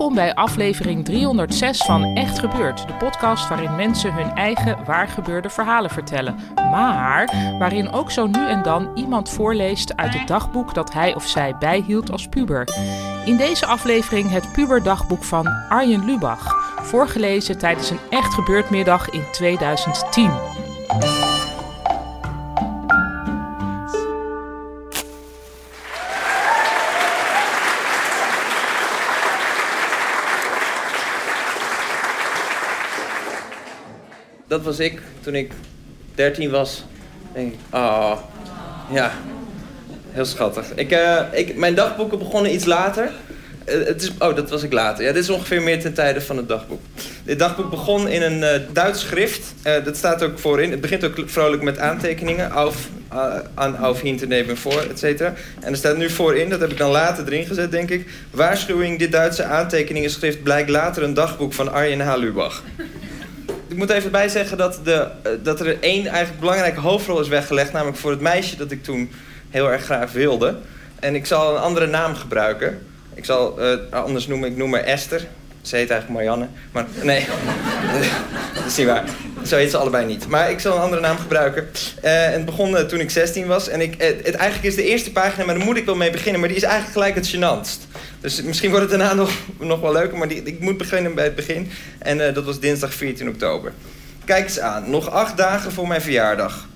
Welkom bij aflevering 306 van Echt Gebeurd, de podcast waarin mensen hun eigen waargebeurde verhalen vertellen. Maar waarin ook zo nu en dan iemand voorleest uit het dagboek dat hij of zij bijhield als puber. In deze aflevering het puberdagboek van Arjen Lubach, voorgelezen tijdens een Echt Gebeurd middag in 2010. Dat was ik toen ik 13 was. Denk ik, oh, ja, heel schattig. Ik, eh, ik, mijn dagboeken begonnen iets later. Eh, het is, oh, dat was ik later. Ja, dit is ongeveer meer ten tijde van het dagboek. Dit dagboek begon in een uh, Duits schrift. dat staat ook voorin. Het begint ook vrolijk met aantekeningen. Auf, aan auf, hinternemen voor, et cetera. En er staat nu voorin, dat heb ik dan later erin gezet, denk ik. Waarschuwing, dit Duitse aantekeningenschrift blijkt later een dagboek van Arjen H. Lubach ik moet even bijzeggen dat, de, eh, dat er één eigenlijk belangrijke hoofdrol is weggelegd. Namelijk voor het meisje dat ik toen heel erg graag wilde. En ik zal een andere naam gebruiken. Ik zal uh, anders noemen, ik noem haar Esther. Ze heet eigenlijk Marianne. Maar nee, dat is niet waar. Zo heet ze allebei niet. Maar ik zal een andere naam gebruiken. Uh, en het begon toen ik 16 was. En ik, het, eigenlijk is de eerste pagina, maar daar moet ik wel mee beginnen. Maar die is eigenlijk gelijk het gênantst. Dus misschien wordt het daarna nog, nog wel leuker, maar die, ik moet beginnen bij het begin. En uh, dat was dinsdag 14 oktober. Kijk eens aan, nog acht dagen voor mijn verjaardag.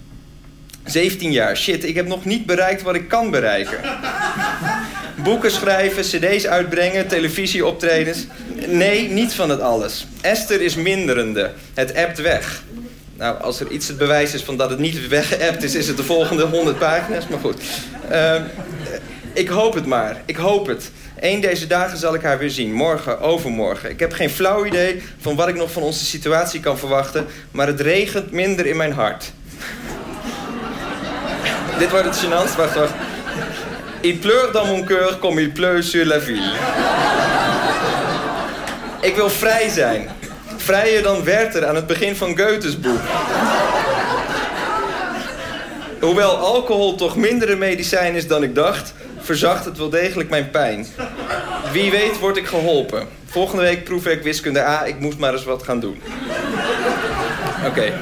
17 jaar, shit, ik heb nog niet bereikt wat ik kan bereiken. Boeken schrijven, cd's uitbrengen, televisieoptredens. Nee, niet van het alles. Esther is minderende. Het appt weg. Nou, als er iets het bewijs is van dat het niet weggeappt is... is het de volgende 100 pagina's, maar goed. Uh, ik hoop het maar, ik hoop het. Eén deze dagen zal ik haar weer zien. Morgen, overmorgen. Ik heb geen flauw idee van wat ik nog van onze situatie kan verwachten. Maar het regent minder in mijn hart. Dit wordt het gênantst. Wacht, wacht. Il pleure dans mon cœur comme il pleut sur la ville. Ik wil vrij zijn. Vrijer dan Werther aan het begin van Goethes boek. Hoewel alcohol toch minder een medicijn is dan ik dacht verzacht het wel degelijk mijn pijn. Wie weet word ik geholpen. Volgende week proef ik wiskunde A. Ik moet maar eens wat gaan doen. Oké.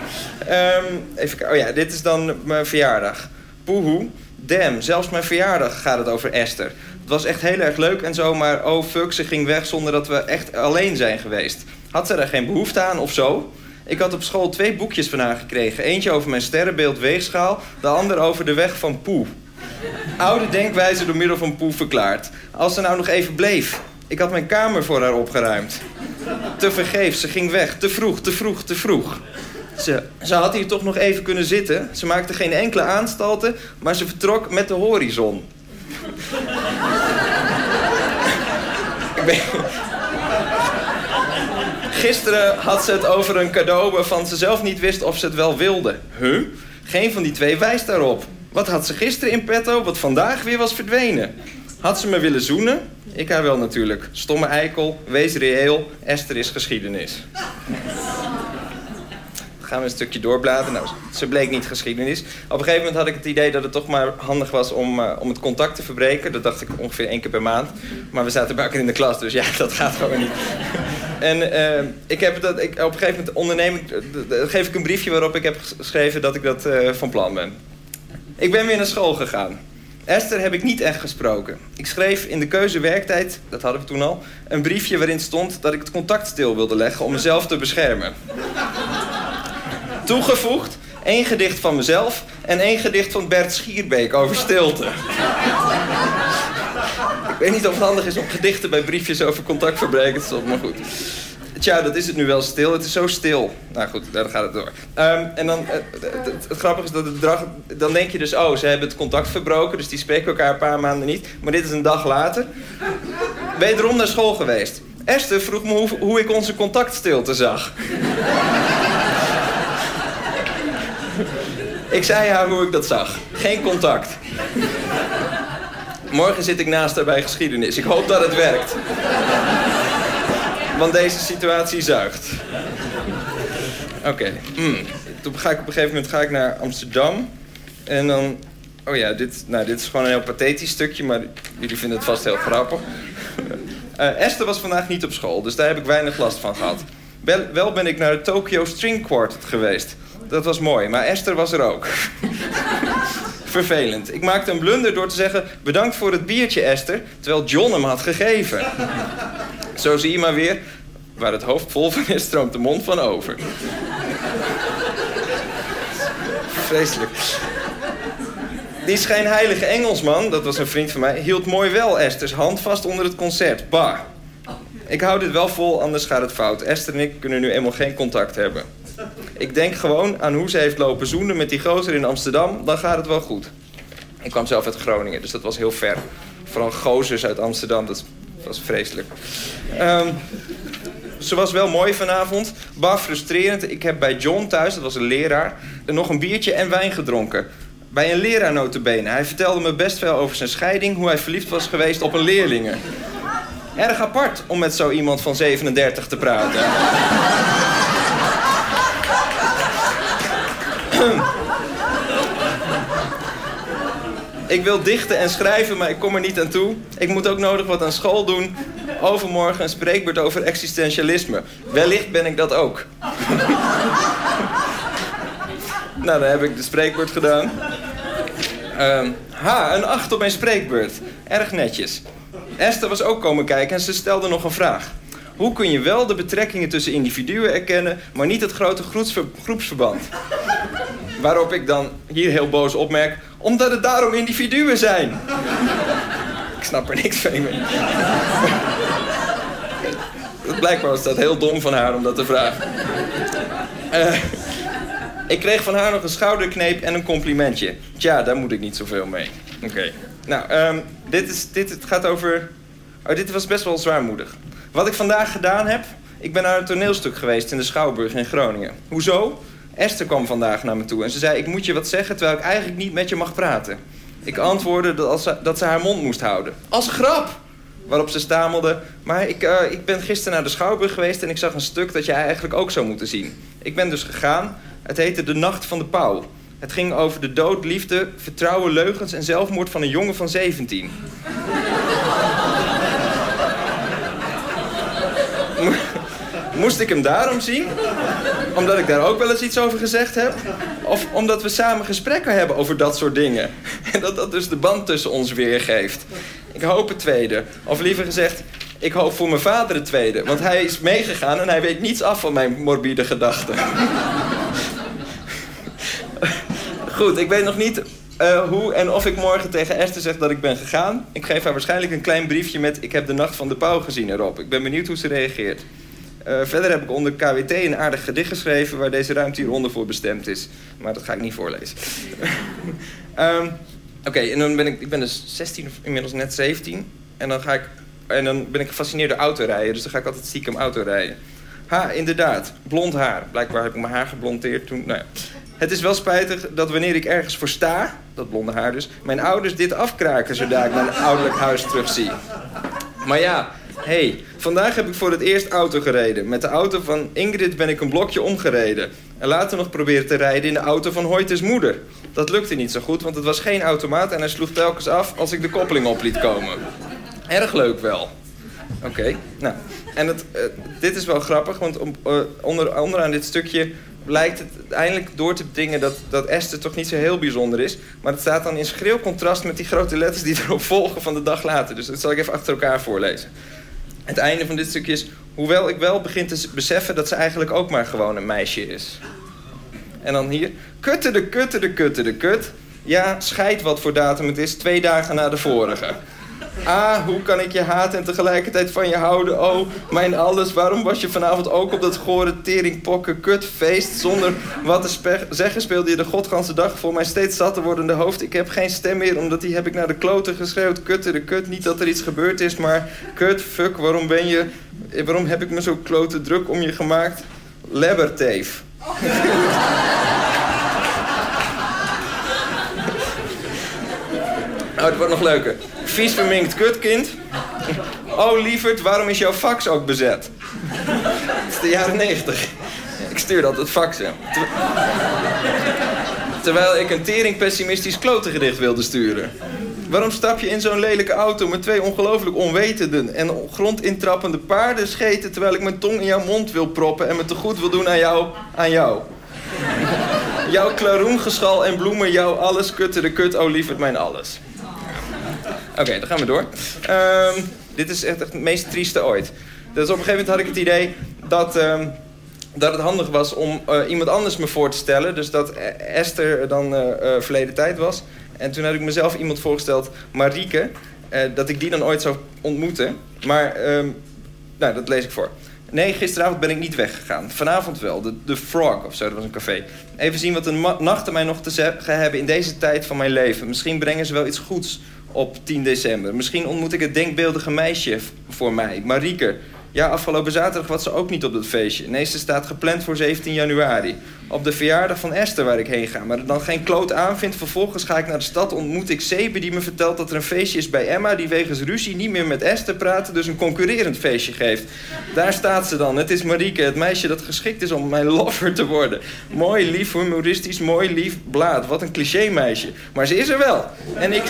Ehm, even. Oh ja, dit is dan mijn verjaardag. Poehoe. Damn, zelfs mijn verjaardag gaat het over Esther. Het was echt heel erg leuk en zo, maar oh fuck, ze ging weg zonder dat we echt alleen zijn geweest. Had ze er geen behoefte aan of zo? Ik had op school twee boekjes van haar gekregen. Eentje over mijn sterrenbeeld weegschaal, de ander over de weg van Poe. Oude denkwijze door middel van Poe verklaard. Als ze nou nog even bleef. Ik had mijn kamer voor haar opgeruimd. Te vergeefs, ze ging weg. Te vroeg, te vroeg, te vroeg. Ze, ze had hier toch nog even kunnen zitten. Ze maakte geen enkele aanstalten, maar ze vertrok met de horizon. Gisteren had ze het over een cadeau waarvan ze zelf niet wist of ze het wel wilde. Huh? Geen van die twee wijst daarop. Wat had ze gisteren in petto, wat vandaag weer was verdwenen? Had ze me willen zoenen? Ik haar wel natuurlijk. Stomme eikel, wees reëel, Esther is geschiedenis. Gaan we een stukje doorbladeren. Nou, ze bleek niet geschiedenis. Op een gegeven moment had ik het idee dat het toch maar handig was om, uh, om het contact te verbreken. Dat dacht ik ongeveer één keer per maand. Maar we zaten bij elkaar in de klas, dus ja, dat gaat gewoon niet. en uh, ik heb dat, ik, op een gegeven moment onderneem uh, geef ik een briefje waarop ik heb geschreven dat ik dat van plan ben. Ik ben weer naar school gegaan. Esther heb ik niet echt gesproken. Ik schreef in de keuze werktijd, dat hadden we toen al, een briefje waarin stond dat ik het contact stil wilde leggen om mezelf te beschermen. Toegevoegd één gedicht van mezelf en één gedicht van Bert Schierbeek over stilte. ik weet niet of het handig is om gedichten bij briefjes over contact verbreken te maar goed. Tja, dat is het nu wel stil. Het is zo stil. Nou goed, dan gaat het door. Ehm, en dan, eh, het, grappige is dat het bedrag... Dan denk je dus, oh, ze hebben het contact verbroken. Dus die spreken elkaar een paar maanden niet. Maar dit is een dag later. Wederom naar school geweest. Esther vroeg me hoe, hoe ik onze contactstilte zag. Ik zei haar hoe ik dat zag. Geen contact. Morgen zit ik naast haar bij geschiedenis. Ik hoop dat het werkt. Want deze situatie zuigt. Oké. Mm. Toen ga ik op een gegeven moment ga ik naar Amsterdam. En dan... Oh ja, dit, nou, dit is gewoon een heel pathetisch stukje, maar jullie vinden het vast heel grappig. Uh, Esther was vandaag niet op school, dus daar heb ik weinig last van gehad. Wel, ben ik naar de Tokyo String Quartet geweest. Dat was mooi, maar Esther was er ook. Vervelend. Ik maakte een blunder door te zeggen... bedankt voor het biertje, Esther, terwijl John hem had gegeven. Zo zie je maar weer... waar het hoofd vol van is, stroomt de mond van over. Vreselijk. Die schijnheilige Engelsman, dat was een vriend van mij... hield mooi wel Esther's hand vast onder het concert. Bah. Ik hou dit wel vol, anders gaat het fout. Esther en ik kunnen nu eenmaal geen contact hebben. Ik denk gewoon aan hoe ze heeft lopen zoenen met die gozer in Amsterdam. Dan gaat het wel goed. Ik kwam zelf uit Groningen, dus dat was heel ver. Vooral gozers uit Amsterdam, dat was vreselijk. Um, ze was wel mooi vanavond. Bah, frustrerend. Ik heb bij John thuis, dat was een leraar... nog een biertje en wijn gedronken. Bij een leraar notabene. Hij vertelde me best veel over zijn scheiding... hoe hij verliefd was geweest op een leerlinge. Erg apart om met zo iemand van 37 te praten. ik wil dichten en schrijven, maar ik kom er niet aan toe. Ik moet ook nodig wat aan school doen. Overmorgen een spreekbeurt over existentialisme. Wellicht ben ik dat ook. nou, dan heb ik de spreekbeurt gedaan. Uh, ha, een acht op mijn spreekbeurt. Erg netjes. Esther was ook komen kijken en ze stelde nog een vraag. Hoe kun je wel de betrekkingen tussen individuen erkennen, maar niet het grote groepsverband? Waarop ik dan hier heel boos opmerk, omdat het daarom individuen zijn. ik snap er niks van. Blijkbaar was dat heel dom van haar om dat te vragen. Uh, ik kreeg van haar nog een schouderkneep en een complimentje. Tja, daar moet ik niet zoveel mee. Oké. Nou, um, dit, is, dit het gaat over... Oh, dit was best wel zwaarmoedig. Wat ik vandaag gedaan heb... Ik ben naar een toneelstuk geweest in de Schouwburg in Groningen. Hoezo? Esther kwam vandaag naar me toe en ze zei... ik moet je wat zeggen terwijl ik eigenlijk niet met je mag praten. Ik antwoordde dat, ze, dat ze haar mond moest houden. Als grap! Waarop ze stamelde... maar ik, uh, ik ben gisteren naar de Schouwburg geweest... en ik zag een stuk dat jij eigenlijk ook zou moeten zien. Ik ben dus gegaan. Het heette De Nacht van de Pauw. Het ging over de dood, liefde, vertrouwen, leugens en zelfmoord van een jongen van 17. Moest ik hem daarom zien? Omdat ik daar ook wel eens iets over gezegd heb? Of omdat we samen gesprekken hebben over dat soort dingen? En dat dat dus de band tussen ons weergeeft. Ik hoop het tweede. Of liever gezegd, ik hoop voor mijn vader het tweede. Want hij is meegegaan en hij weet niets af van mijn morbide gedachten. Goed, ik weet nog niet uh, hoe en of ik morgen tegen Esther zeg dat ik ben gegaan. Ik geef haar waarschijnlijk een klein briefje met... ik heb de nacht van de pauw gezien erop. Ik ben benieuwd hoe ze reageert. Uh, verder heb ik onder KWT een aardig gedicht geschreven... waar deze ruimte hieronder voor bestemd is. Maar dat ga ik niet voorlezen. um, Oké, en dan ben ik... Ik ben dus 16 of inmiddels net 17. En dan ga ik... En dan ben ik gefascineerd door autorijden. Dus dan ga ik altijd stiekem autorijden. Ha, inderdaad. Blond haar. Blijkbaar heb ik mijn haar geblondeerd toen. Nou ja. Het is wel spijtig dat wanneer ik ergens voor sta, dat blonde haar dus, mijn ouders dit afkraken zodra ik mijn ouderlijk huis terugzie. Maar ja, hey, vandaag heb ik voor het eerst auto gereden. Met de auto van Ingrid ben ik een blokje omgereden. En later nog proberen te rijden in de auto van Hoytes moeder. Dat lukte niet zo goed, want het was geen automaat en hij sloeg telkens af als ik de koppeling op liet komen. Erg leuk wel. Oké, nou. En het, uh, dit is wel grappig, want om, uh, onder, onderaan dit stukje lijkt het eindelijk door te bedingen dat, dat Esther toch niet zo heel bijzonder is. Maar het staat dan in schril contrast met die grote letters die erop volgen van de dag later. Dus dat zal ik even achter elkaar voorlezen. Het einde van dit stukje is... Hoewel ik wel begin te beseffen dat ze eigenlijk ook maar gewoon een meisje is. En dan hier... Kutte de kutte de kutte de kut. Ja, scheid wat voor datum het is, twee dagen na de vorige. Ah, hoe kan ik je haten en tegelijkertijd van je houden? Oh, mijn alles, waarom was je vanavond ook op dat gore teringpokken kutfeest? Zonder wat te zeggen speelde je de godganse dag voor mijn steeds zatter wordende hoofd. Ik heb geen stem meer, omdat die heb ik naar de kloten geschreeuwd. Kutte de kut, niet dat er iets gebeurd is, maar kut, fuck, waarom ben je... Waarom heb ik me zo klote druk om je gemaakt? Lebberteef. het wordt nog leuker. Vies verminkt kutkind. Oh, lieverd, waarom is jouw fax ook bezet? Het is de jaren negentig. Ik stuurde altijd faxen. Terwijl ik een tering pessimistisch klotengedicht wilde sturen. Waarom stap je in zo'n lelijke auto met twee ongelooflijk onwetenden en grondintrappende paarden scheten... terwijl ik mijn tong in jouw mond wil proppen en me te goed wil doen aan jou, aan jou? jouw klaroengeschal en bloemen, jouw alles, kutte de kut, oh lieverd mijn alles. Oké, dan gaan we door. Ehm, dit is echt het meest trieste ooit. Dus op een gegeven moment had ik het idee dat, ehm, dat het handig was om uh, iemand anders me voor te stellen. Dus dat Esther dan uh, verleden tijd was. En toen had ik mezelf iemand voorgesteld, Marieke. dat ik die dan ooit zou ontmoeten. Maar, um, nou, dat lees ik voor. Nee, gisteravond ben ik niet weggegaan. Vanavond wel. De, de Frog of zo, dat was een café. Even zien wat de nachten mij nog te hebben in deze tijd van mijn leven. Misschien brengen ze wel iets goeds op 10 december. Misschien ontmoet ik het denkbeeldige meisje voor mij, Marieke. Ja, afgelopen zaterdag was ze ook niet op dat feestje. Nee, ze staat gepland voor 17 januari. Op de verjaardag van Esther waar ik heen ga. Maar dan geen kloot aanvindt. Vervolgens ga ik naar de stad. Ontmoet ik Sebe die me vertelt dat er een feestje is bij Emma. Die wegens ruzie niet meer met Esther praat. Dus een concurrerend feestje geeft. Daar staat ze dan. Het is Marieke, het meisje dat geschikt is om mijn lover te worden. Mooi, lief, humoristisch, mooi, lief, blaad. Wat een cliché meisje. Maar ze is er wel. En ik,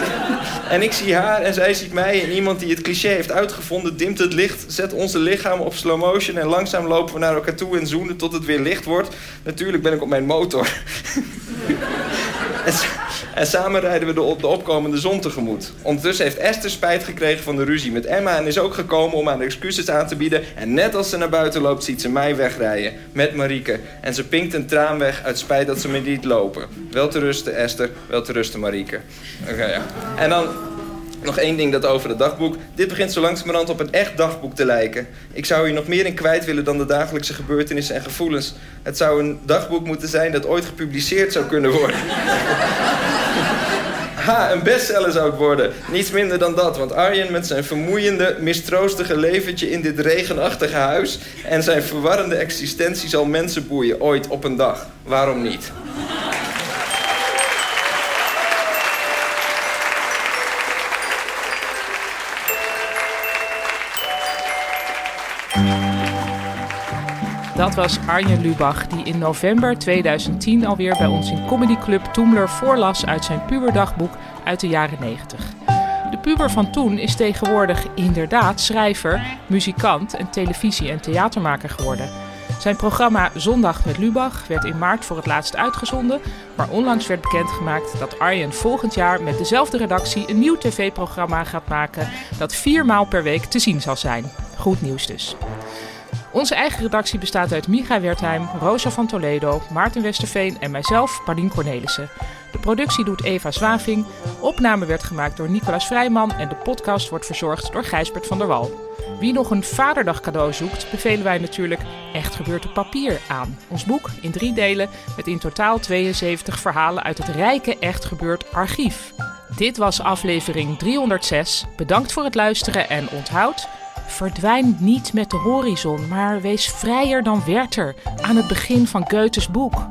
en ik zie haar en zij ziet mij. En iemand die het cliché heeft uitgevonden dimt het licht. Zet onze lichamen op slow motion. En langzaam lopen we naar elkaar toe en zoenen tot het weer licht wordt. Natuurlijk ben op mijn motor. en, en, samen rijden we de, de, opkomende zon tegemoet. Ondertussen heeft Esther spijt gekregen van de ruzie met Emma... en is ook gekomen om aan excuses aan te bieden. En net als ze naar buiten loopt, ziet ze mij wegrijden. Met Marieke. En ze pinkt een traan weg uit spijt dat ze me niet lopen. Wel te rusten, Esther. Wel te rusten, Marieke. Oké, ja. En dan nog één ding dat over het dagboek. Dit begint zo langzamerhand op een echt dagboek te lijken. Ik zou hier nog meer in kwijt willen dan de dagelijkse gebeurtenissen en gevoelens. Het zou een dagboek moeten zijn dat ooit gepubliceerd zou kunnen worden. Ha, een bestseller zou het worden. Niets minder dan dat, want Arjen met zijn vermoeiende, mistroostige leventje in dit regenachtige huis... en zijn verwarrende existentie zal mensen boeien, ooit op een dag. Waarom niet? Dat was Arjen Lubach, die in november 2010 alweer bij ons in Comedy Club Toemler voorlas uit zijn puberdagboek uit de jaren 90. De puber van toen is tegenwoordig inderdaad schrijver, muzikant en televisie- en theatermaker geworden. Zijn programma Zondag met Lubach werd in maart voor het laatst uitgezonden, maar onlangs werd bekendgemaakt dat Arjen volgend jaar met dezelfde redactie een nieuw tv-programma gaat maken dat vier maal per week te zien zal zijn. Goed nieuws dus. Onze eigen redactie bestaat uit Micha Wertheim, Rosa van Toledo, Maarten Westerveen en mijzelf, Paulien Cornelissen. De productie doet Eva Zwaving, opname werd gemaakt door Nicolas Vrijman en de podcast wordt verzorgd door Gijsbert van der Wal. Wie nog een vaderdag cadeau zoekt, bevelen wij natuurlijk Echt Gebeurd op Papier aan. Ons boek in drie delen met in totaal 72 verhalen uit het rijke Echt Gebeurd archief. Dit was aflevering 306. Bedankt voor het luisteren en onthoud... Verdwijn niet met de horizon, maar wees vrijer dan Werther aan het begin van Goethes boek.